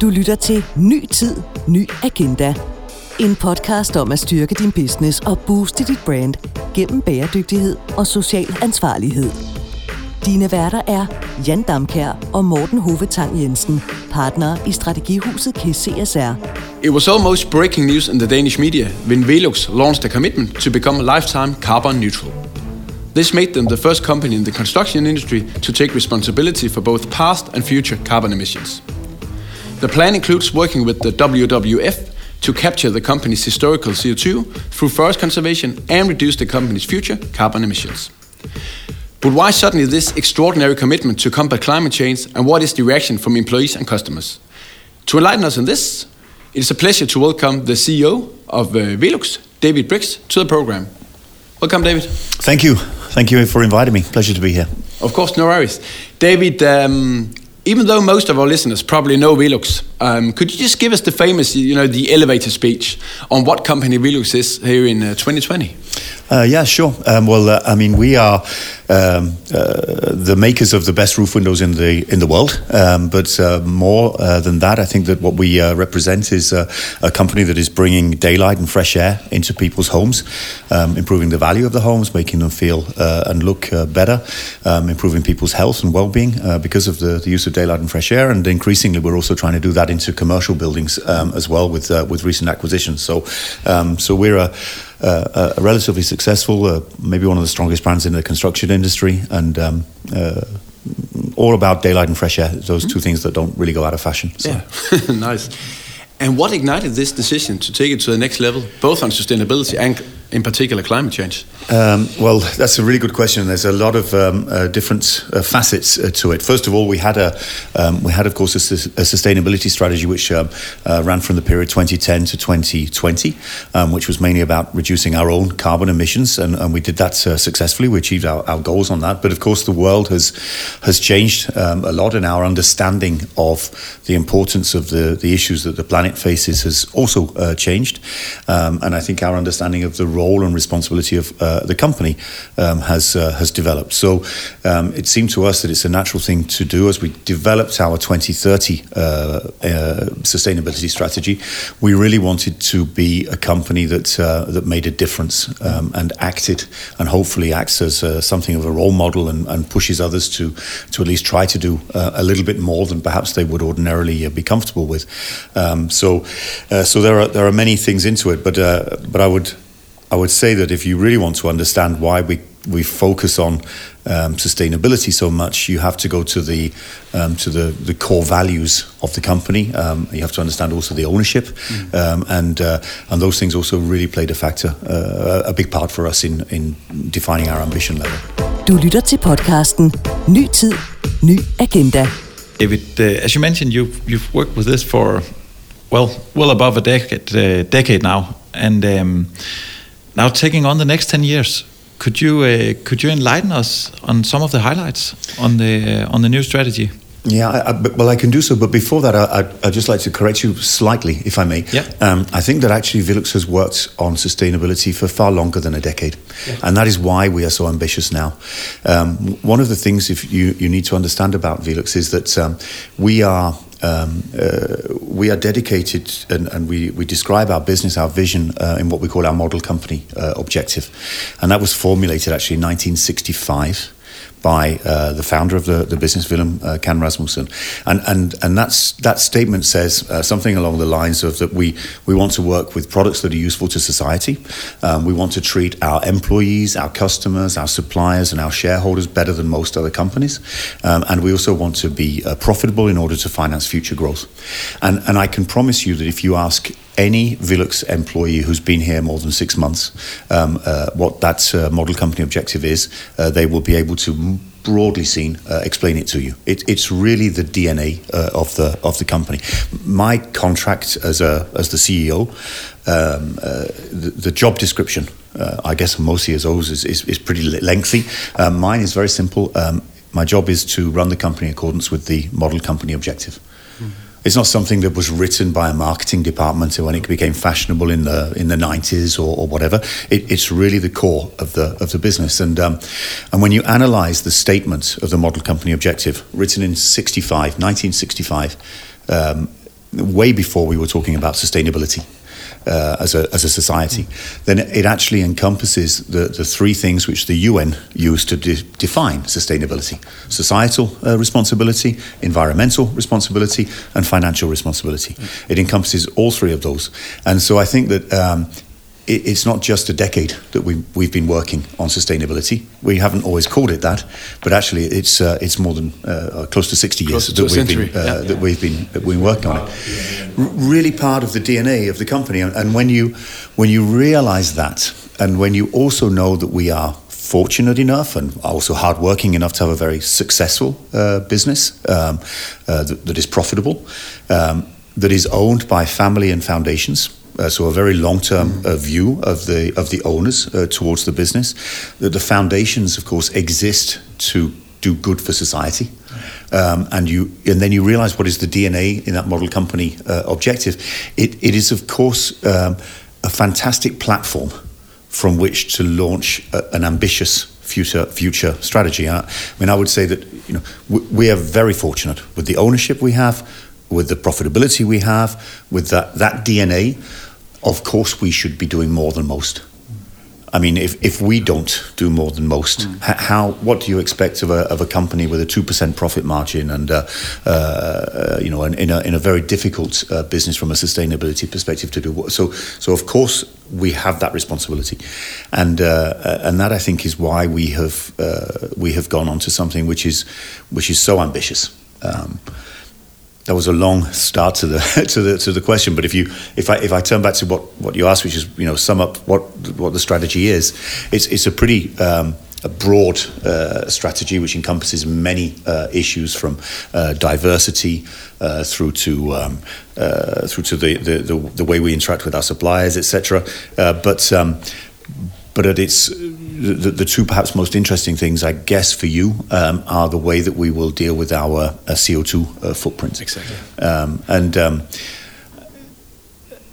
Du lytter til Ny Tid, Ny Agenda. En podcast om at styrke din business og booste dit brand gennem bæredygtighed og social ansvarlighed. Dine værter er Jan Damkær og Morten Hovetang Jensen, partner i strategihuset KCSR. It was almost breaking news in the Danish media when Velux launched a commitment to become a lifetime carbon neutral. This made them the first company in the construction industry to take responsibility for both past and future carbon emissions. The plan includes working with the WWF to capture the company's historical CO2 through forest conservation and reduce the company's future carbon emissions. But why suddenly this extraordinary commitment to combat climate change and what is the reaction from employees and customers? To enlighten us on this, it is a pleasure to welcome the CEO of uh, Velux, David Briggs, to the program. Welcome, David. Thank you. Thank you for inviting me. Pleasure to be here. Of course, no worries. David, um, even though most of our listeners probably know Velux, um, could you just give us the famous, you know, the elevator speech on what company Velux is here in uh, 2020? Uh, yeah, sure. Um, well, uh, I mean, we are um, uh, the makers of the best roof windows in the in the world. Um, but uh, more uh, than that, I think that what we represent is a company that is bringing daylight and fresh air into people's homes, um, improving the value of the homes, making them feel and look better, um, improving people's health and well-being because of the, the, use of daylight and fresh air. And increasingly, we're also trying to do that into commercial buildings um, as well with with recent acquisitions. So, um, so we're a uh, a relatively successful, uh, maybe one of the strongest brands in the construction industry, and um, uh, all about daylight and fresh air. Those two things that don't really go out of fashion. So. Yeah, nice. And what ignited this decision to take it to the next level, both on sustainability and in particular climate change? Um, well, that's a really good question. There's a lot of um, uh, different uh, facets uh, to it. First of all, we had a um, we had, of course, a, a sustainability strategy which um, uh, ran from the period 2010 to 2020, um, which was mainly about reducing our own carbon emissions, and, and we did that uh, successfully. We achieved our, our, goals on that. But of course, the world has has changed um, a lot, and our understanding of the importance of the the issues that the planet faces has also uh, changed. and I think our understanding of the role and responsibility of uh, the company um, has uh, has developed. So um, it seemed to us that it's a natural thing to do as we developed our 2030 uh, uh, sustainability strategy. We really wanted to be a company that uh, that made a difference um, and acted, and hopefully acts as something of a role model and, and, pushes others to to at least try to do a little bit more than perhaps they would ordinarily be comfortable with. Um, so so there are there are many things into it, but but I would I would say that if you really want to understand why we, we focus on um, sustainability so much, you have to go to the um, to the, the core values of the company. Um, you have to understand also the ownership, mm. Um, and uh, and those things also really played a factor, uh, a big part for us in in defining our ambition level. Du lytter til podcasten Ny tid, ny agenda. David, uh, as you mentioned, you've you've worked with this for well well above a decade uh, decade now, and. Now, taking on the next 10 years, could you uh, could you enlighten us on some of the highlights on the uh, on the new strategy? Yeah, I, I, well, I can do so. But before that, I, would just like to correct you slightly, if I may. Yeah. Um, I think that actually Velux has worked on sustainability for far longer than a decade. Yeah. And that is why we are so ambitious now. Um, one of the things if you, you need to understand about Velux is that um, we are um, uh, we are dedicated and, and, we, we describe our business, our vision uh, in what we call our model company uh, objective. And that was formulated actually in 1965 by uh, the founder of the, the business, Villum uh, Kann Rasmussen. And, and, and that's, that statement says uh, something along the lines of that we, we want to work with products that are useful to society. Um, we want to treat our employees, our customers, our suppliers, and our shareholders better than most other companies. Um, and we also want to be uh, profitable in order to finance future growth. And, and I can promise you that if you ask any Velux employee who's been here more than six months um, uh, what that uh, model company objective is, uh, they will be able to broadly seen uh, explain it to you. It, it's really the DNA uh, of the of the company. My contract as a as the CEO, um, uh, the, the, job description, I guess most CEOs is, is, is pretty lengthy. mine is very simple. Um, my job is to run the company in accordance with the model company objective. It's not something that was written by a marketing department when it became fashionable in the in the 90s or, or whatever. It, it's really the core of the of the business. And um, and when you analyse the statement of the model company objective, written in 65, 1965. Um, way before we were talking about sustainability uh, as, a, as a society, then it actually encompasses the, the three things which the UN used to de- define sustainability societal uh, responsibility, environmental responsibility, and financial responsibility. It encompasses all three of those. And so I think that um, it's not just a decade that we, we've been working on sustainability. We haven't always called it that, but actually it's, uh, it's more than uh, close to 60 years Close that, to a we've been, uh, yeah. that we've been, that we've been working on it. R- really part of the DNA of the company. And, and when, you, when you realize that, and when you also know that we are fortunate enough and also hardworking enough to have a very successful uh, business um, uh, that, that is profitable, um, that is owned by family and foundations. Uh, so a very long-term uh, view of the of the owners uh, towards the business. That the foundations, of course, exist to do good for society, um, and you and then you realise what is the DNA in that model company uh, objective. It, it is, of course, um, a fantastic platform from which to launch a, an ambitious future future strategy. I mean, I would say that you know we, we are very fortunate with the ownership we have, with the profitability we have, with that that DNA. Of course, we should be doing more than most. I mean, if, if we don't do more than most, h- how what do you expect of a, of a company with a two percent profit margin and uh, uh, you know in, in, a, in a very difficult uh, business from a sustainability perspective to do what- so so of course we have that responsibility, and uh, and that I think is why we have uh, we have gone on to something which is which is so ambitious. Um, that was a long start to the to the to the question. But if you if I if I turn back to what, what you asked, which is you know sum up what what the strategy is, it's it's a pretty um, a broad uh, strategy which encompasses many uh, issues from uh, diversity uh, through to um, uh, through to the, the, the way we interact with our suppliers, etc. Uh, but um, but at its the, the two perhaps most interesting things, I guess, for you um, are the way that we will deal with our uh, CO2 uh, footprint. Exactly. Um, and um,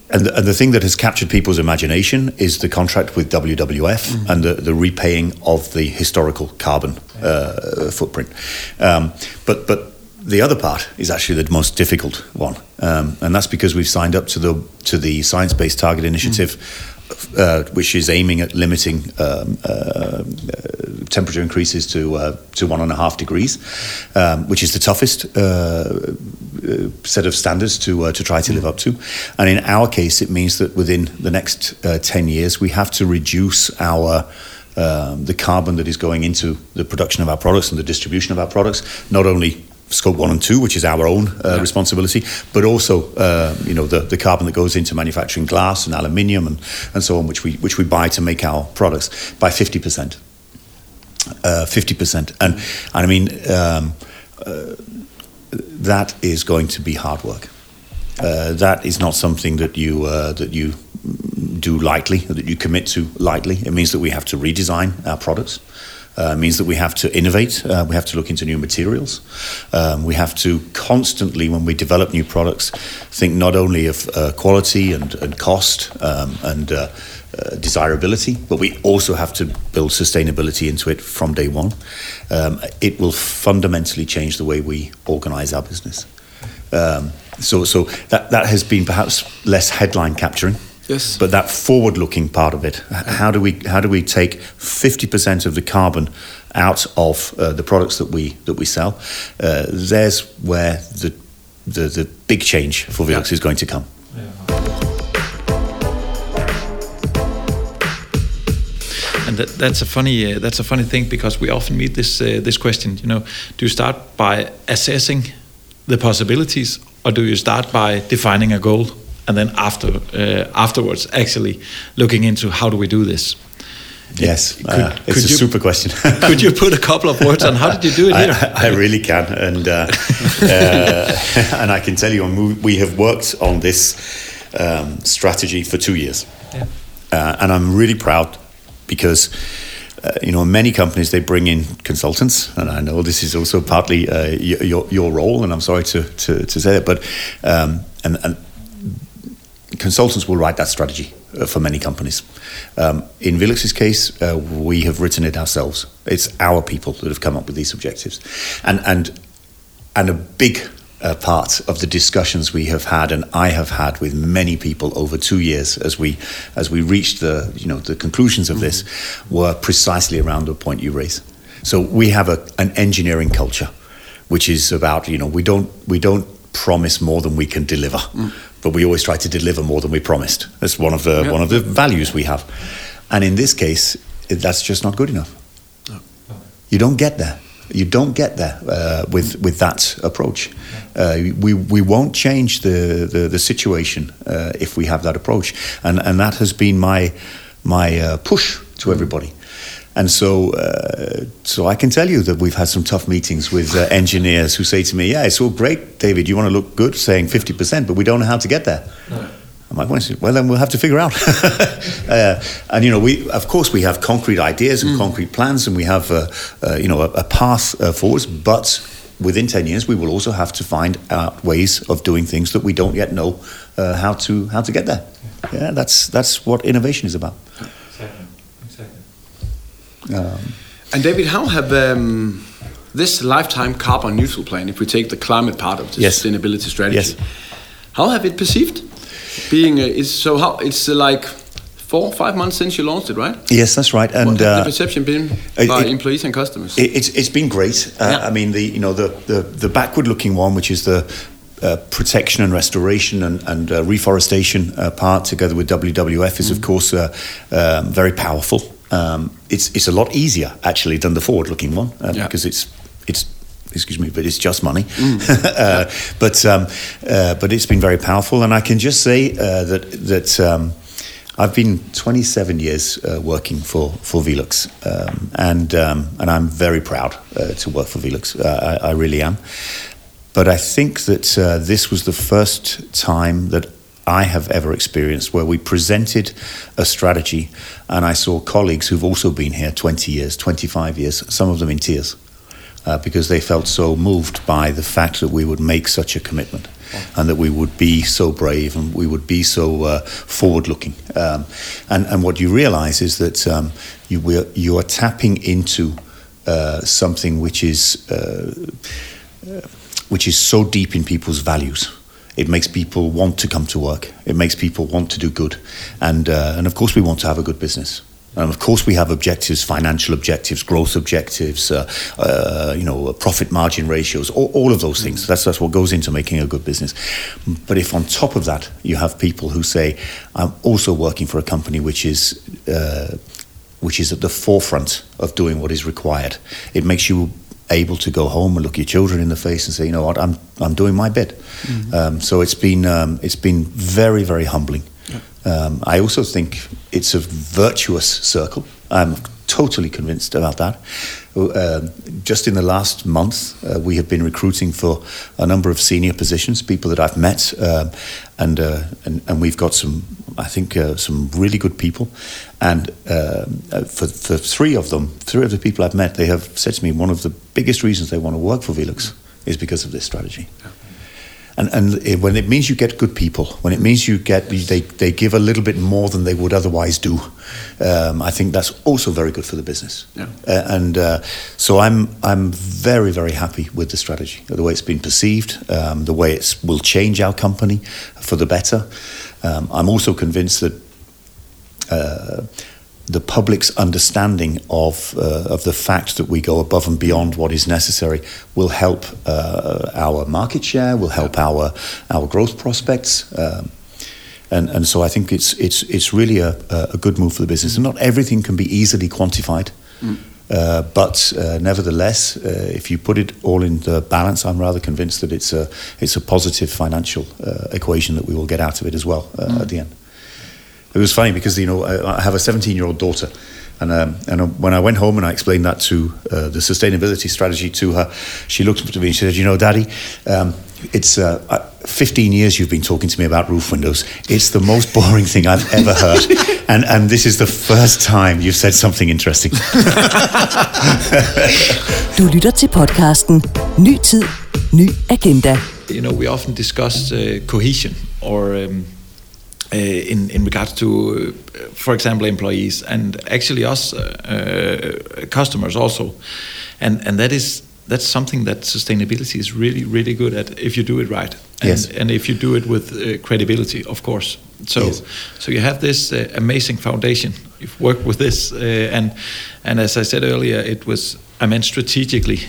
and the, and the thing that has captured people's imagination is the contract with WWF and the, the repaying of the historical carbon uh, footprint. Um, but but the other part is actually the most difficult one, um, and that's because we've signed up to the to the Science Based Target Initiative. Uh, which is aiming at limiting um, uh, temperature increases to uh, to one and a half degrees, um, which is the toughest uh, uh, set of standards to uh, to try to live up to. And in our case, it means that within the next ten years, we have to reduce our um, the carbon that is going into the production of our products and the distribution of our products, not only scope one and two, which is our own uh, responsibility, but also uh, you know the, the carbon that goes into manufacturing glass and aluminium and, and so on, which we which we buy to make our products by fifty percent. Uh, Fifty percent, and and I mean um, uh, that is going to be hard work. Uh, that is not something that you uh, that you do lightly, that you commit to lightly. It means that we have to redesign our products. Uh, means that we have to innovate. Uh, we have to look into new materials. Um, we have to constantly, when we develop new products, think not only of uh, quality and, and cost um, and uh, uh, desirability, but we also have to build sustainability into it from day one. Um, it will fundamentally change the way we organize our business. Um, so, so that, that has been perhaps less headline capturing. Yes. But that forward-looking part of it, how do we how do we take fifty percent of the carbon out of uh, the products that we that we sell? Uh, there's where the, the the big change for Velux is going to come. And that, that's a funny uh, that's a funny thing because we often meet this uh, this question. You know, do you start by assessing the possibilities, or do you start by defining a goal and then after uh, afterwards actually looking into how do we do this? Yes, Could- uh, it's could a you- super question. Could you put a couple of words on how did you do it I, here? I, I really can, and uh, uh, and I can tell you, we- we have worked on this um, strategy for two years, uh, and I'm really proud because. Uh, you know, many companies they bring in consultants, and I know this is also partly uh, your your role, and I'm sorry to to, to say that, but um, and, and consultants will write that strategy uh, for many companies. Um, in Velux's case, uh, we have written it ourselves. It's our people that have come up with these objectives, and and and a big uh, part of the discussions we have had, and I have had with many people over two years, as we as we reached the you know the conclusions of this, were precisely around the point you raise. So we have a, an engineering culture, which is about you know we don't we don't promise more than we can deliver, but we always try to deliver more than we promised. That's one of the Yeah. one of the values we have, and in this case, it- that's just not good enough. You don't get there. You don't get there uh, with with that approach. Uh, we we won't change the the, the situation uh, if we have that approach, and and that has been my my uh, push to everybody. And so, uh, so I can tell you that we've had some tough meetings with uh, engineers who say to me, "Yeah, it's all great, David. You want to look good, saying fifty percent, but we don't know how to get there." I'm like, well, well, then we'll have to figure out. uh, and you know, we of course we have concrete ideas and concrete plans, and we have uh, uh, you know a, a path uh, forwards. But within ten years, we will also have to find out ways of doing things that we don't yet know uh, how to how to get there. Yeah, that's that's what innovation is about. Um, And David, how have um, this lifetime carbon neutral plan, if we take the climate part of the Yes. sustainability strategy, Yes. how have it perceived? Being uh, is so how it's uh, like four five months since you launched it, right? yes, that's right. And what have the uh, perception been it- by it- employees and customers? It, it's it's been great. Uh, Yeah. I mean, the you know the the, the backward looking one, which is the uh, protection and restoration and, and uh, reforestation uh, part, together with WWF, is of course uh, um, very powerful. Um, it's it's a lot easier actually than the forward looking one uh, Yeah. because it's it's excuse me, but it's just money. uh, but um, uh, but it's been very powerful, and I can just say uh, that that. Um, I've been 27 years uh, working for for Velux, um, and um, and I'm very proud uh, to work for Velux. Uh, I, I really am. But I think that uh, this was the first time that I have ever experienced where we presented a strategy, and I saw colleagues who've also been here 20 years, 25 years, some of them in tears, uh, because they felt so moved by the fact that we would make such a commitment and that we would be so brave and we would be so uh, forward looking. Um, and, and what you realize is that um, you, will, you are tapping into uh, something which is, uh, uh, which is so deep in people's values. It makes people want to come to work. It makes people want to do good. And, uh, and of course, we want to have a good business. And of course, we have objectives, financial objectives, growth objectives, uh, uh, you know, profit margin ratios, all, all of those things. That's, that's what goes into making a good business. But if on top of that, you have people who say, I'm also working for a company which is, uh, which is at the forefront of doing what is required, it makes you able to go home and look your children in the face and say, you know what, I'm, I'm doing my bit. Um, so it's been, um, it's been very, very humbling. Um, I also think it's a virtuous circle. I'm totally convinced about that. Um just in the last month, uh, we have been recruiting for a number of senior positions, people that I've met, um, and, uh, and and we've got some, I think, uh, some really good people. And um, uh, for for three of them, three of the people I've met, they have said to me one of the biggest reasons they want to work for Velux is because of this strategy. And, and it, when it means you get good people, when it means you get they, they give a little bit more than they would otherwise do, um, I think that's also very good for the business. Yeah. Uh, and uh, so I'm I'm very very happy with the strategy, the way it's been perceived, um, the way it will change our company for the better. Um, I'm also convinced that uh, the public's understanding of uh, of the fact that we go above and beyond what is necessary will help uh, our market share, will help our our growth prospects. Um, and, and so I think it's it's it's really a, a good move for the business. And not everything can be easily quantified, uh, but uh, nevertheless, uh, if you put it all in the balance, I'm rather convinced that it's a it's a positive financial uh, equation that we will get out of it as well uh, at the end. It was funny because you know I I have a 17 year old daughter, and um, and when I went home and I explained that to uh, the sustainability strategy to her, she looked up to me and she said, "You know, Daddy, um, it's uh, uh, 15 years you've been talking to me about roof windows. It's the most boring thing I've ever heard, and and this is the first time you've said something interesting." Du lytter til podcasten Ny tid, ny agenda. you know, we often discuss uh, cohesion or um, uh, in in regards to, uh, for example, employees and actually us uh, uh, customers also, and and that is that's something that sustainability is really really good at if you do it right and, Yes. and if you do it with uh, credibility of course so Yes. so you have this uh, amazing foundation you've worked with this uh, and and as i said earlier it was i meant strategically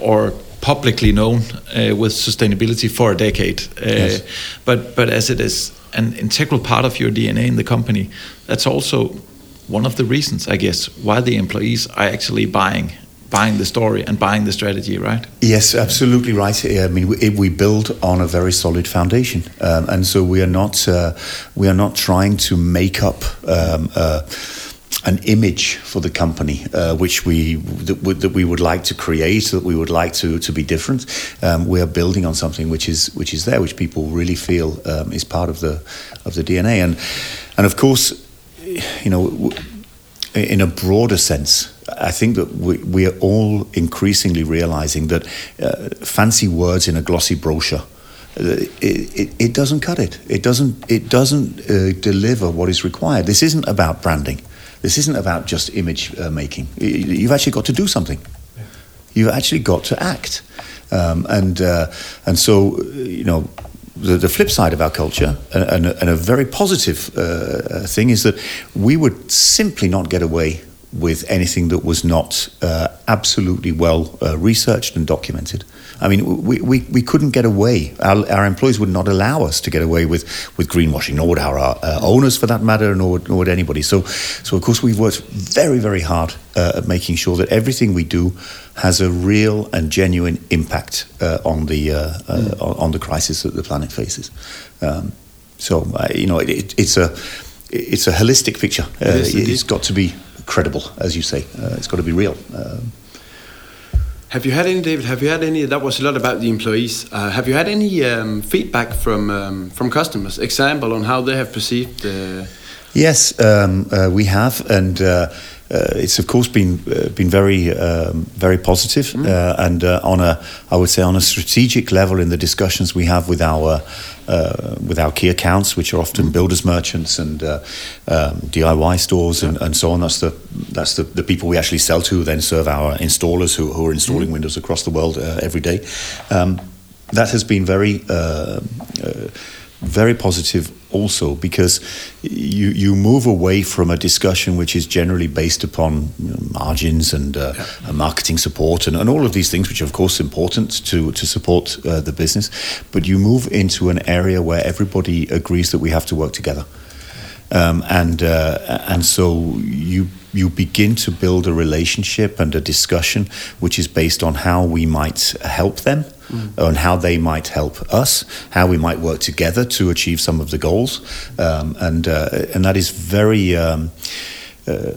or publicly known uh, with sustainability for a decade Yes. but but as it is an integral part of your dna in the company that's also one of the reasons i guess why the employees are actually buying buying the story and buying the strategy right Yes, absolutely right. I mean, we, we build on a very solid foundation, um, and so we are not uh, we are not trying to make up. Um, uh, an image for the company, uh, which we that, that we would like to create, that we would like to to be different. Um, we are building on something which is which is there, which people really feel um, is part of the of the DNA, and and of course, you know, in a broader sense, I think that we, we are all increasingly realizing that uh, fancy words in a glossy brochure. uh, It, it, it doesn't cut it. It doesn't. It doesn't uh, deliver what is required. This isn't about branding. This isn't about just image uh, making. You've actually got to do something. You've actually got to act, um, and uh, and so uh, you know the, the flip side of our culture, and, and, a, and a very positive uh, thing, is that we would simply not get away with anything that was not uh, absolutely well uh, researched and documented. I mean, we, we, we couldn't get away. Our, our employees would not allow us to get away with, with greenwashing, nor would our uh, owners, for that matter, nor, would- nor would anybody. So, so of course, we've worked very, very hard uh, at making sure that everything we do has a real and genuine impact uh, on the uh, uh, on the crisis that the planet faces. Um, so, uh, you know, it, it, it's a it's a holistic picture. Uh, it's got to be credible, as you say. Uh, it's got to be real. Um, Have you had any, David? Have you had any? That was a lot about the employees. Uh, have you had any um, feedback from um, from customers? Example on how they have perceived. Uh, Yes, um, uh, we have, and uh, it's of course been uh, been very um, very positive, uh, and uh, on a I would say on a strategic level in the discussions we have with our uh, with our key accounts, which are often builders merchants and uh, um, DIY stores and, and so on. That's the that's the, the people we actually sell to, who then serve our installers who, who are installing windows across the world uh, every day. Um, that has been very uh, uh, very positive also because you you move away from a discussion which is generally based upon you know, margins and uh, uh, marketing support and, and all of these things which are of course important to to support uh, the business. But you move into an area where everybody agrees that we have to work together. Um, and uh, and so you you begin to build a relationship and a discussion which is based on how we might help them on how they might help us how we might work together to achieve some of the goals um, and uh, and that is very um, uh,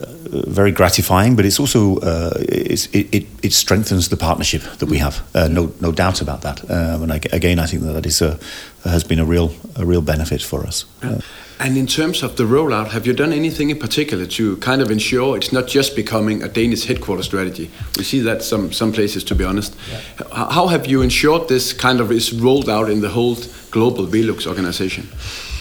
very gratifying, but it's also uh, it's, it, it it strengthens the partnership that we have. Uh, no no doubt about that. Um, and I, again, I think that that is a has been a real a real benefit for us. And in terms of the rollout, have you done anything in particular to kind of ensure it's not just becoming a Danish headquarter strategy? We see that some some places, to be honest. H- How have you ensured this kind of is rolled out in the whole global Velux organization?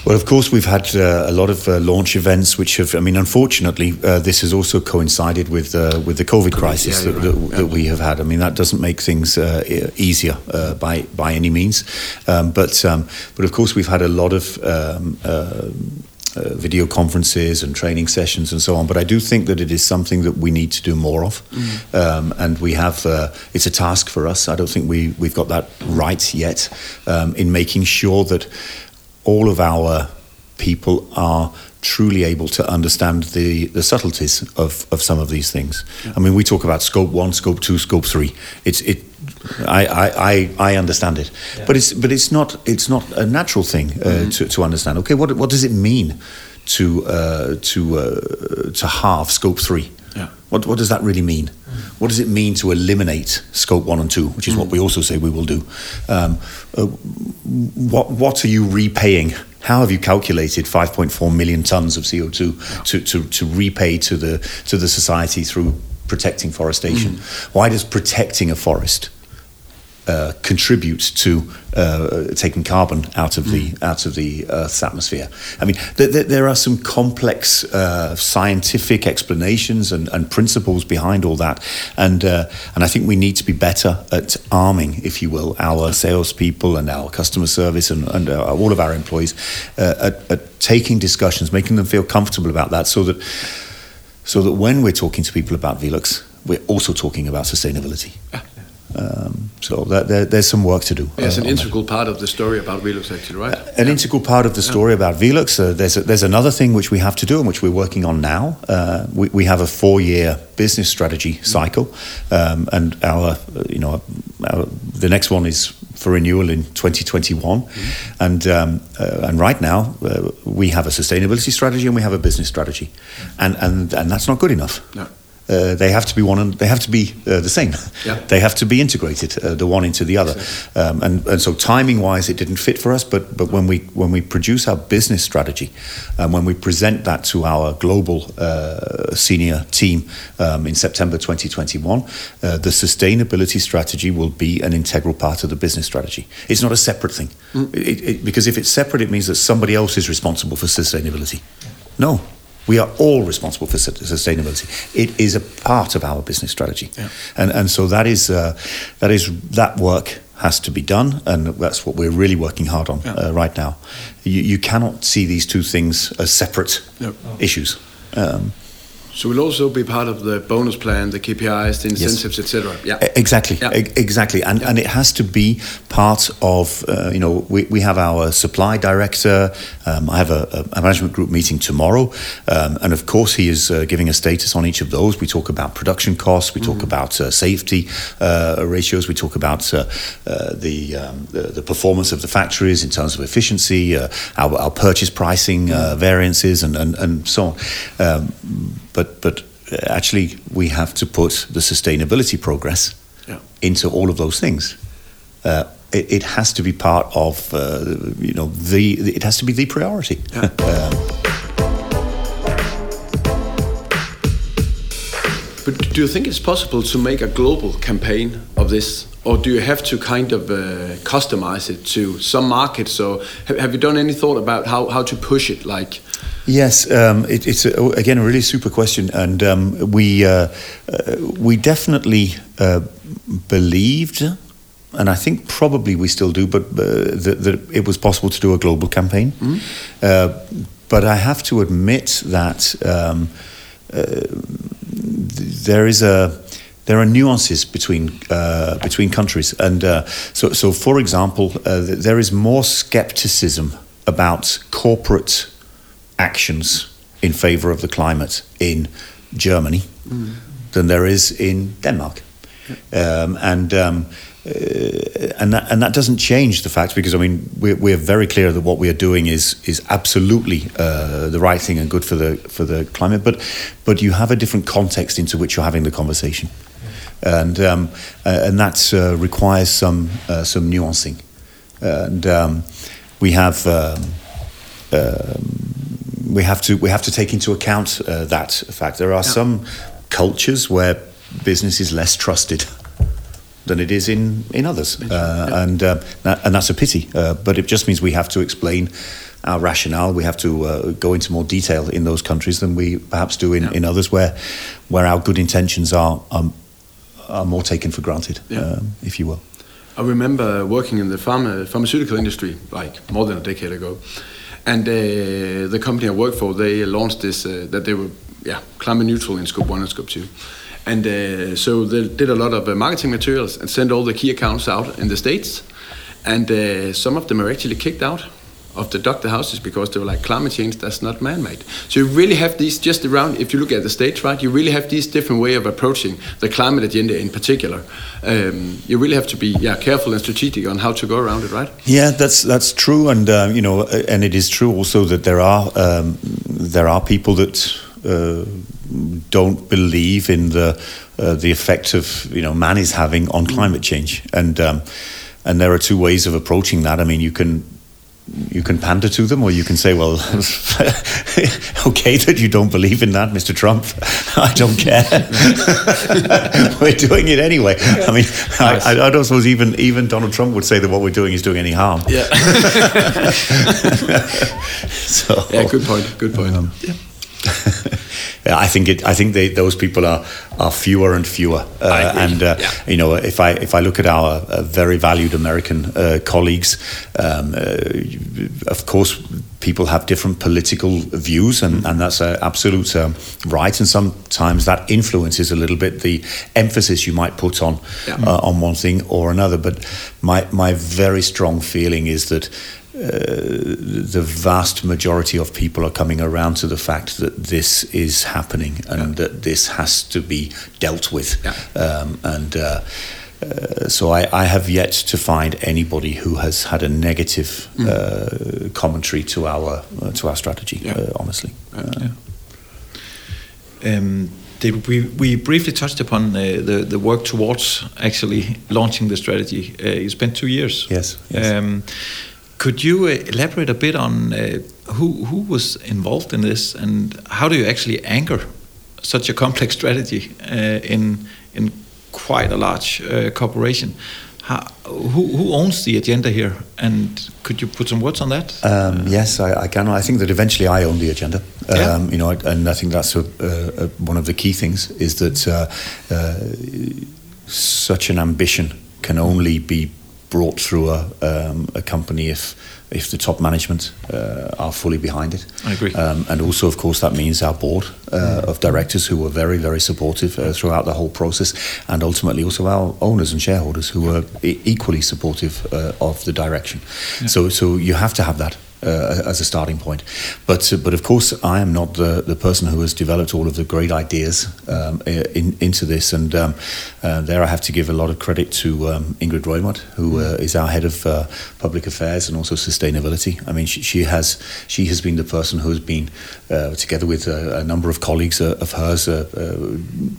Well, of course, we've had uh, a lot of uh, launch events, which have. I mean, unfortunately, uh, this has also coincided with uh, with the COVID crisis yeah, that, you're that, right. that we have had. I mean, that doesn't make things uh, easier uh, by by any means. Um, but um, but of course, we've had a lot of. Um, uh, uh, video conferences and training sessions and so on, but I do think that it is something that we need to do more of, um, and we have. Uh, it's a task for us. I don't think we we've got that right yet um, in making sure that all of our people are truly able to understand the, the subtleties of, of some of these things. I mean, we talk about scope one, scope two, scope three. It's it. I, I, I, I understand it, but it's but it's not it's not a natural thing uh, to, to understand. Okay, what what does it mean to uh, to uh, to halve scope three? What, what does that really mean? What does it mean to eliminate scope one and two, which is what we also say we will do? Um, uh, what, what are you repaying? How have you calculated 5.4 million tons of CO2 to, to, to repay to the, to the society through protecting forestation? Why does protecting a forest uh, contribute to uh, taking carbon out of the out of the Earth's atmosphere. I mean, th- th- there are some complex uh, scientific explanations and, and, principles behind all that, and uh, and I think we need to be better at arming, if you will, our salespeople and our customer service and, and uh, all of our employees uh, at, at taking discussions, making them feel comfortable about that, so that so that when we're talking to people about Velux, we're also talking about sustainability. Um, so that, there, there's some work to do. Yeah, it's an uh, integral that. part of the story about Velux, actually, right? Uh, an yeah. integral part of the story yeah. about Velux. Uh, there's a, there's another thing which we have to do and which we're working on now. Uh, we, we have a four-year business strategy mm. cycle, um, and our you know our, the next one is for renewal in 2021, mm-hmm. and um, uh, and right now uh, we have a sustainability strategy and we have a business strategy, and and and that's not good enough. No uh, they have to be one and they have to be uh, the same. Yeah. they have to be integrated, uh, the one into the other. Um, and, and so timing wise, it didn't fit for us. But but when we when we produce our business strategy, and when we present that to our global uh, senior team um, in September 2021, uh, the sustainability strategy will be an integral part of the business strategy. It's not a separate thing, mm. it, it, because if it's separate, it means that somebody else is responsible for sustainability. No, we are all responsible for sustainability. It is a part of our business strategy, yeah. and and so that is uh, that is that work has to be done, and that's what we're really working hard on yeah. uh, right now. You, you, cannot see these two things as separate issues. Um, so we'll also be part of the bonus plan, the KPIs, the incentives, yes. etc. Yeah, exactly, yeah. E- exactly, and yeah. and it has to be part of uh, you know we, we have our supply director. Um, I have a, a, management group meeting tomorrow, um, and of course he is uh, giving a status on each of those. We talk about production costs, we talk mm-hmm. about uh, safety uh, ratios, we talk about uh, uh, the, um, the, the performance of the factories in terms of efficiency, our, our purchase pricing variances, and, and and so on. But but actually we have to put the sustainability progress yeah. into all of those things. Uh, it, it, has to be part of uh, you know the it has to be the priority. Yeah. um, but do you think it's possible to make a global campaign of this, or do you have to kind of uh, customize it to some markets? So have, have you done any thought about how, how to push it? Like Yes, um, it, it's a, again a really super question, and um, we uh, uh, we definitely uh, believed, and I think probably we still do, but uh, that, that, it was possible to do a global campaign. Mm-hmm. but I have to admit that um, uh, there is a there are nuances between uh, between countries, and uh, so so for example, uh, there is more skepticism about corporate actions in favour of the climate in Germany mm. than there is in Denmark. Um, and um, uh, and that and that doesn't change the fact because I mean we're, we're very clear that what we are doing is is absolutely uh, the right thing and good for the for the climate, but but you have a different context into which you're having the conversation, and um, uh, and that uh, requires some uh, some nuancing, and um, we have. We have to we have to take into account uh, that fact. There are yeah. some cultures where business is less trusted than it is in in others, uh, yeah. and uh, and that's a pity. Uh, but it just means we have to explain our rationale. We have to uh, go into more detail in those countries than we perhaps do in, yeah. in others, where where our good intentions are are, are more taken for granted, um, if you will. I remember working in the pharma, pharmaceutical industry like more than a decade ago and uh, the company I work for, they launched this uh, that they were yeah climate neutral in scope one and scope two. And uh, so they did a lot of uh, marketing materials and sent all the key accounts out in the states. And uh, some of them are actually kicked out of the doctor houses because they were like climate change that's not man-made. So you really have these just around if you look at the states right you really have these different way of approaching the climate agenda in particular. Um, you really have to be yeah careful and strategic on how to go around it right? Yeah that's that's true. And uh, you know and it is true also that there are um, there are people that uh, don't believe in the uh, the effect of you know man is having on climate change. And um, and there are two ways of approaching that. I mean you can you can pander to them, or you can say, "Well, okay that you don't believe in that, Mr. Trump. I don't care. we're doing it anyway." I mean, nice. I, I, don't suppose even even Donald Trump would say that what we're doing is doing any harm. Yeah. so yeah, good point. Good point. Um, yeah. I think it. I think they, those people are are fewer and fewer. Uh, and uh, yeah. you know, if I if I look at our uh, very valued American uh, colleagues, um, uh, of course, people have different political views, and, and that's an absolute um, right. And sometimes that influences a little bit the emphasis you might put on yeah. Uh, on one thing or another. But my my very strong feeling is that the vast majority of people are coming around to the fact that this is happening and yeah. that this has to be dealt with. Yeah. Um, and uh, uh, so I, I, have yet to find anybody who has had a negative mm. Uh, commentary to our uh, to our strategy. Yeah. honestly. Um, we, we briefly touched upon the, the work towards actually launching the strategy. you spent two years. Yes. yes. Um, could you uh, elaborate a bit on uh, who who was involved in this and how do you actually anchor such a complex strategy uh, in in quite a large uh, corporation? How, who, who owns the agenda here? And could you put some words on that? Um, yes, I, I, can. I think that eventually I own the agenda. Yeah. Um, you know, and I think that's a, a, one of the key things is that uh, uh, such an ambition can only be brought through a, um, a company if if the top management uh, are fully behind it. I agree. Um, and also, of course, that means our board uh, of directors who were very, very supportive uh, throughout the whole process, and ultimately also our owners and shareholders who were e- equally supportive uh, of the direction. Yeah. So, so you have to have that uh, as a starting point. But uh, but of course, I am not the, the person who has developed all of the great ideas um, in, into this. And um, uh, there, I have to give a lot of credit to um, Ingrid Reumert, who uh, is our head of uh, public affairs and also sustainability. I mean, she, she, has she has been the person who has been uh, together with a, a, number of colleagues of hers,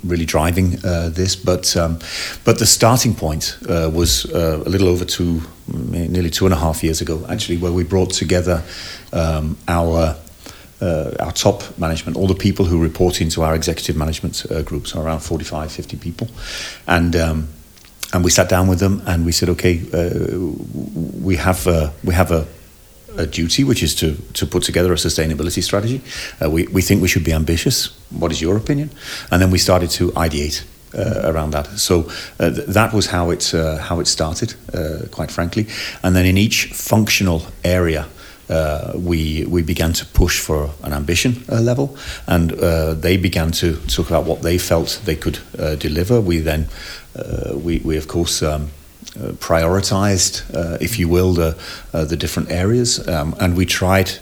really driving this. But um, but the starting point was a little over two nearly two and a half years ago, actually, where we brought together um, our uh, our top management, all the people who report into our executive management uh, groups, so around 45, 50 people, and um, and we sat down with them and we said, okay, uh, we have a, we have a a duty, which is to, to put together a sustainability strategy. Uh, we, we think we should be ambitious. What is your opinion? And then we started to ideate uh, around that. So uh, th- that was how it uh, how it started, uh, quite frankly. And then in each functional area. Uh, we we began to push for an ambition uh, level, and they began to talk about what they felt they could deliver. We then we we of course um, prioritized, if you will, the the different areas, um, and we tried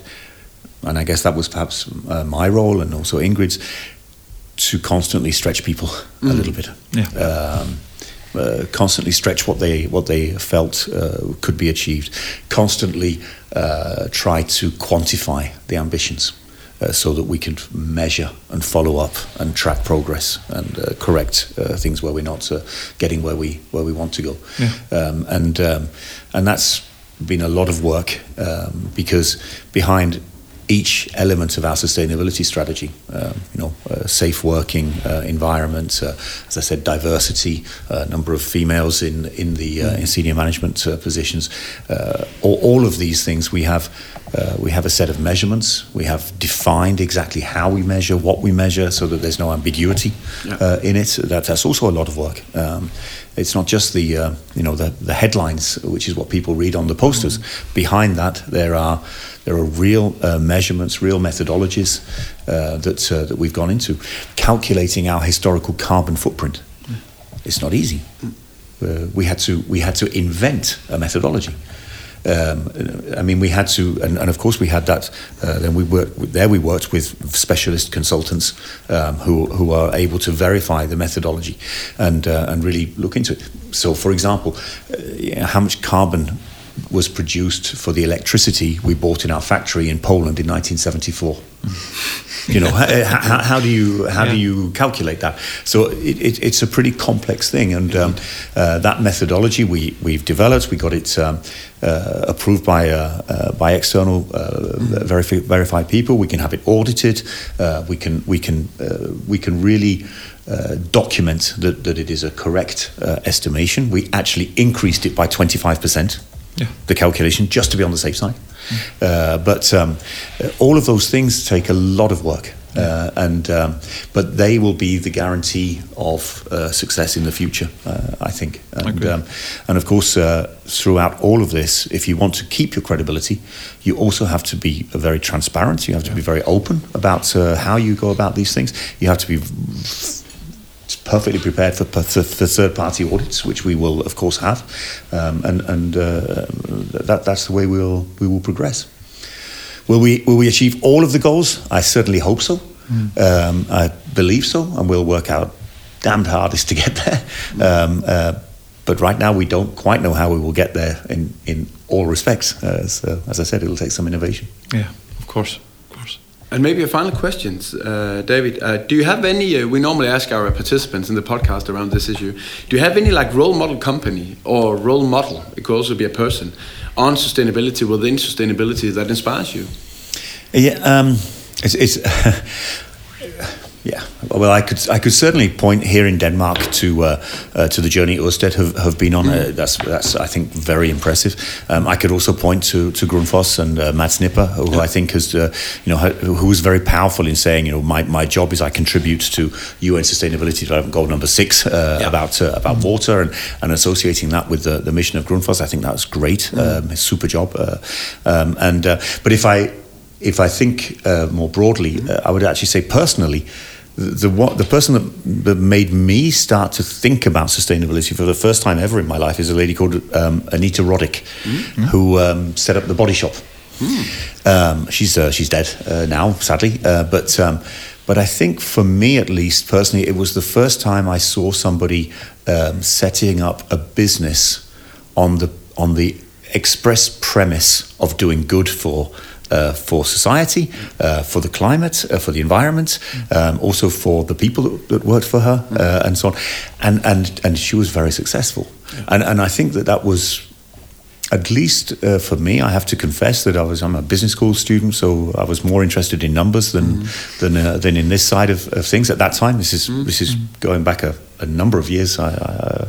and I guess that was perhaps my role and also Ingrid's to constantly stretch people mm. a little bit. Yeah. Um, uh, constantly stretch what they what they felt uh, could be achieved. Constantly uh, try to quantify the ambitions. Uh, so that we can measure and follow up and track progress and uh, correct uh, things where we're not getting where we where we want to go, yeah. um, and um, and that's been a lot of work um, because behind each element of our sustainability strategy. Um, you know, uh, safe working uh, environment, uh, as I said, diversity, uh, number of females in in the uh, in senior management uh, positions. All, all, of these things we have. we have a set of measurements. We have defined exactly how we measure, what we measure, so that there's no ambiguity yeah. in it. That, that's also a lot of work. Um, it's not just the you know the, the headlines, which is what people read on the posters. Mm. Behind that, there are there are real uh, measurements, real methodologies uh, that, uh, that we've gone into. Calculating our historical carbon footprint. It's not easy. Mm. we, had to, we had to invent a methodology. Um, I mean, we had to, and, and of course, we had that. Uh, then we worked there. We worked with specialist consultants um, who who are able to verify the methodology and uh, and really look into it. So, for example, uh, how much carbon was produced for the electricity we bought in our factory in Poland in 1974. you know, how, how, do you how yeah. do you calculate that? So it, it, it's a pretty complex thing, and um, uh, that methodology we we've developed. We got it um, uh, approved by uh, uh by external uh, verifi- verified people. We can have it audited. Uh, we can we can we can really. document that, that it is a correct estimation. We actually increased it by 25%, yeah. the calculation, just to be on the safe side. Uh, but um, all of those things take a lot of work. Uh, and um, but they will be the guarantee of uh, success in the future, uh, I think. And, um, and of course, uh, throughout all of this, if you want to keep your credibility, you also have to be very transparent. You have to yeah. be very open about uh, how you go about these things. You have to be perfectly prepared for, for, for third party audits, which we will, of course, have. Um, and and uh, that, that's the way we'll, we will progress. Will we, will we achieve all of the goals? I certainly hope so. Mm. Um, I believe so, and we'll work out damned hardest to get there. Um, uh, but right now, we don't quite know how we will get there in, in all respects. Uh, so, as I said, it'll take some innovation. Yeah, of course. And maybe a final question, uh, David. Uh, do you have any? Uh, we normally ask our participants in the podcast around this issue. Do you have any like role model company or role model? It could also be a person on sustainability within sustainability that inspires you. Yeah, um, it's. it's Yeah, well, I could I could certainly point here in Denmark to uh, uh, to the journey Ørsted have, have been on. Uh, that's that's I think very impressive. Um, I could also point to to Grundfos and uh, Mads Nipper, who yeah. I think has uh, you know who was very powerful in saying you know my, my job is I contribute to UN Sustainability Development Goal number six uh, yeah. about about mm. water and, and associating that with the, the mission of Grundfos. I think that was great, mm. um, super job. Um, and but if I if I think more broadly, I would actually say personally the what the person that, that made me start to think about sustainability for the first time ever in my life is a lady called um, Anita Roddick, mm-hmm. who um, set up the Body Shop. Mm. Um, she's uh, she's dead uh, now, sadly, uh, but um, but I think for me at least personally, it was the first time I saw somebody um, setting up a business on the on the express premise of doing good for uh, for society, uh, for the climate, uh, for the environment, um, also for the people that, that worked for her, uh, and so on. And, and, and she was very successful. And, and I think that that was at least uh, for me, I have to confess that I was I'm a business school student, so I was more interested in numbers than mm. than uh, than in this side of, of, things at that time. This is mm. this is going back a, a number of years, I, I,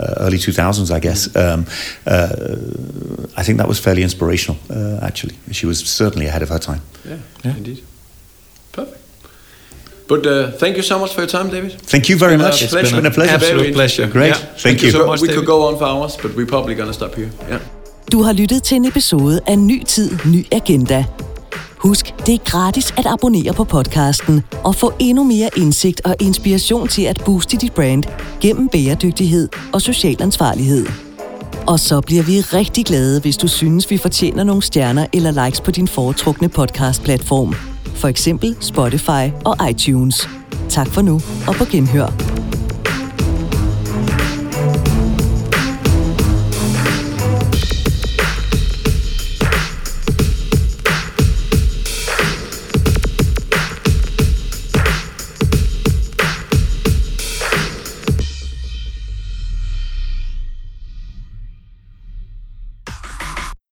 uh, early 2000s, I guess. Mm. Um, uh, I think that was fairly inspirational. Uh, actually, she was certainly ahead of her time. Yeah, yeah. indeed. Perfect. But uh, thank you so much for your time, David. Thank you very much. It's been, been a pleasure. Absolute pleasure. Great. Yeah. Thank, thank you. so much. We David. could go on for hours, but we're probably going to stop here. Yeah. Du har lyttet til en episode af Ny Tid, Ny Agenda. Husk, det er gratis at abonnere på podcasten og få endnu mere indsigt og inspiration til at booste dit brand gennem bæredygtighed og social ansvarlighed. Og så bliver vi rigtig glade, hvis du synes, vi fortjener nogle stjerner eller likes på din foretrukne podcastplatform. For eksempel Spotify og iTunes. Tak for nu, og på genhør.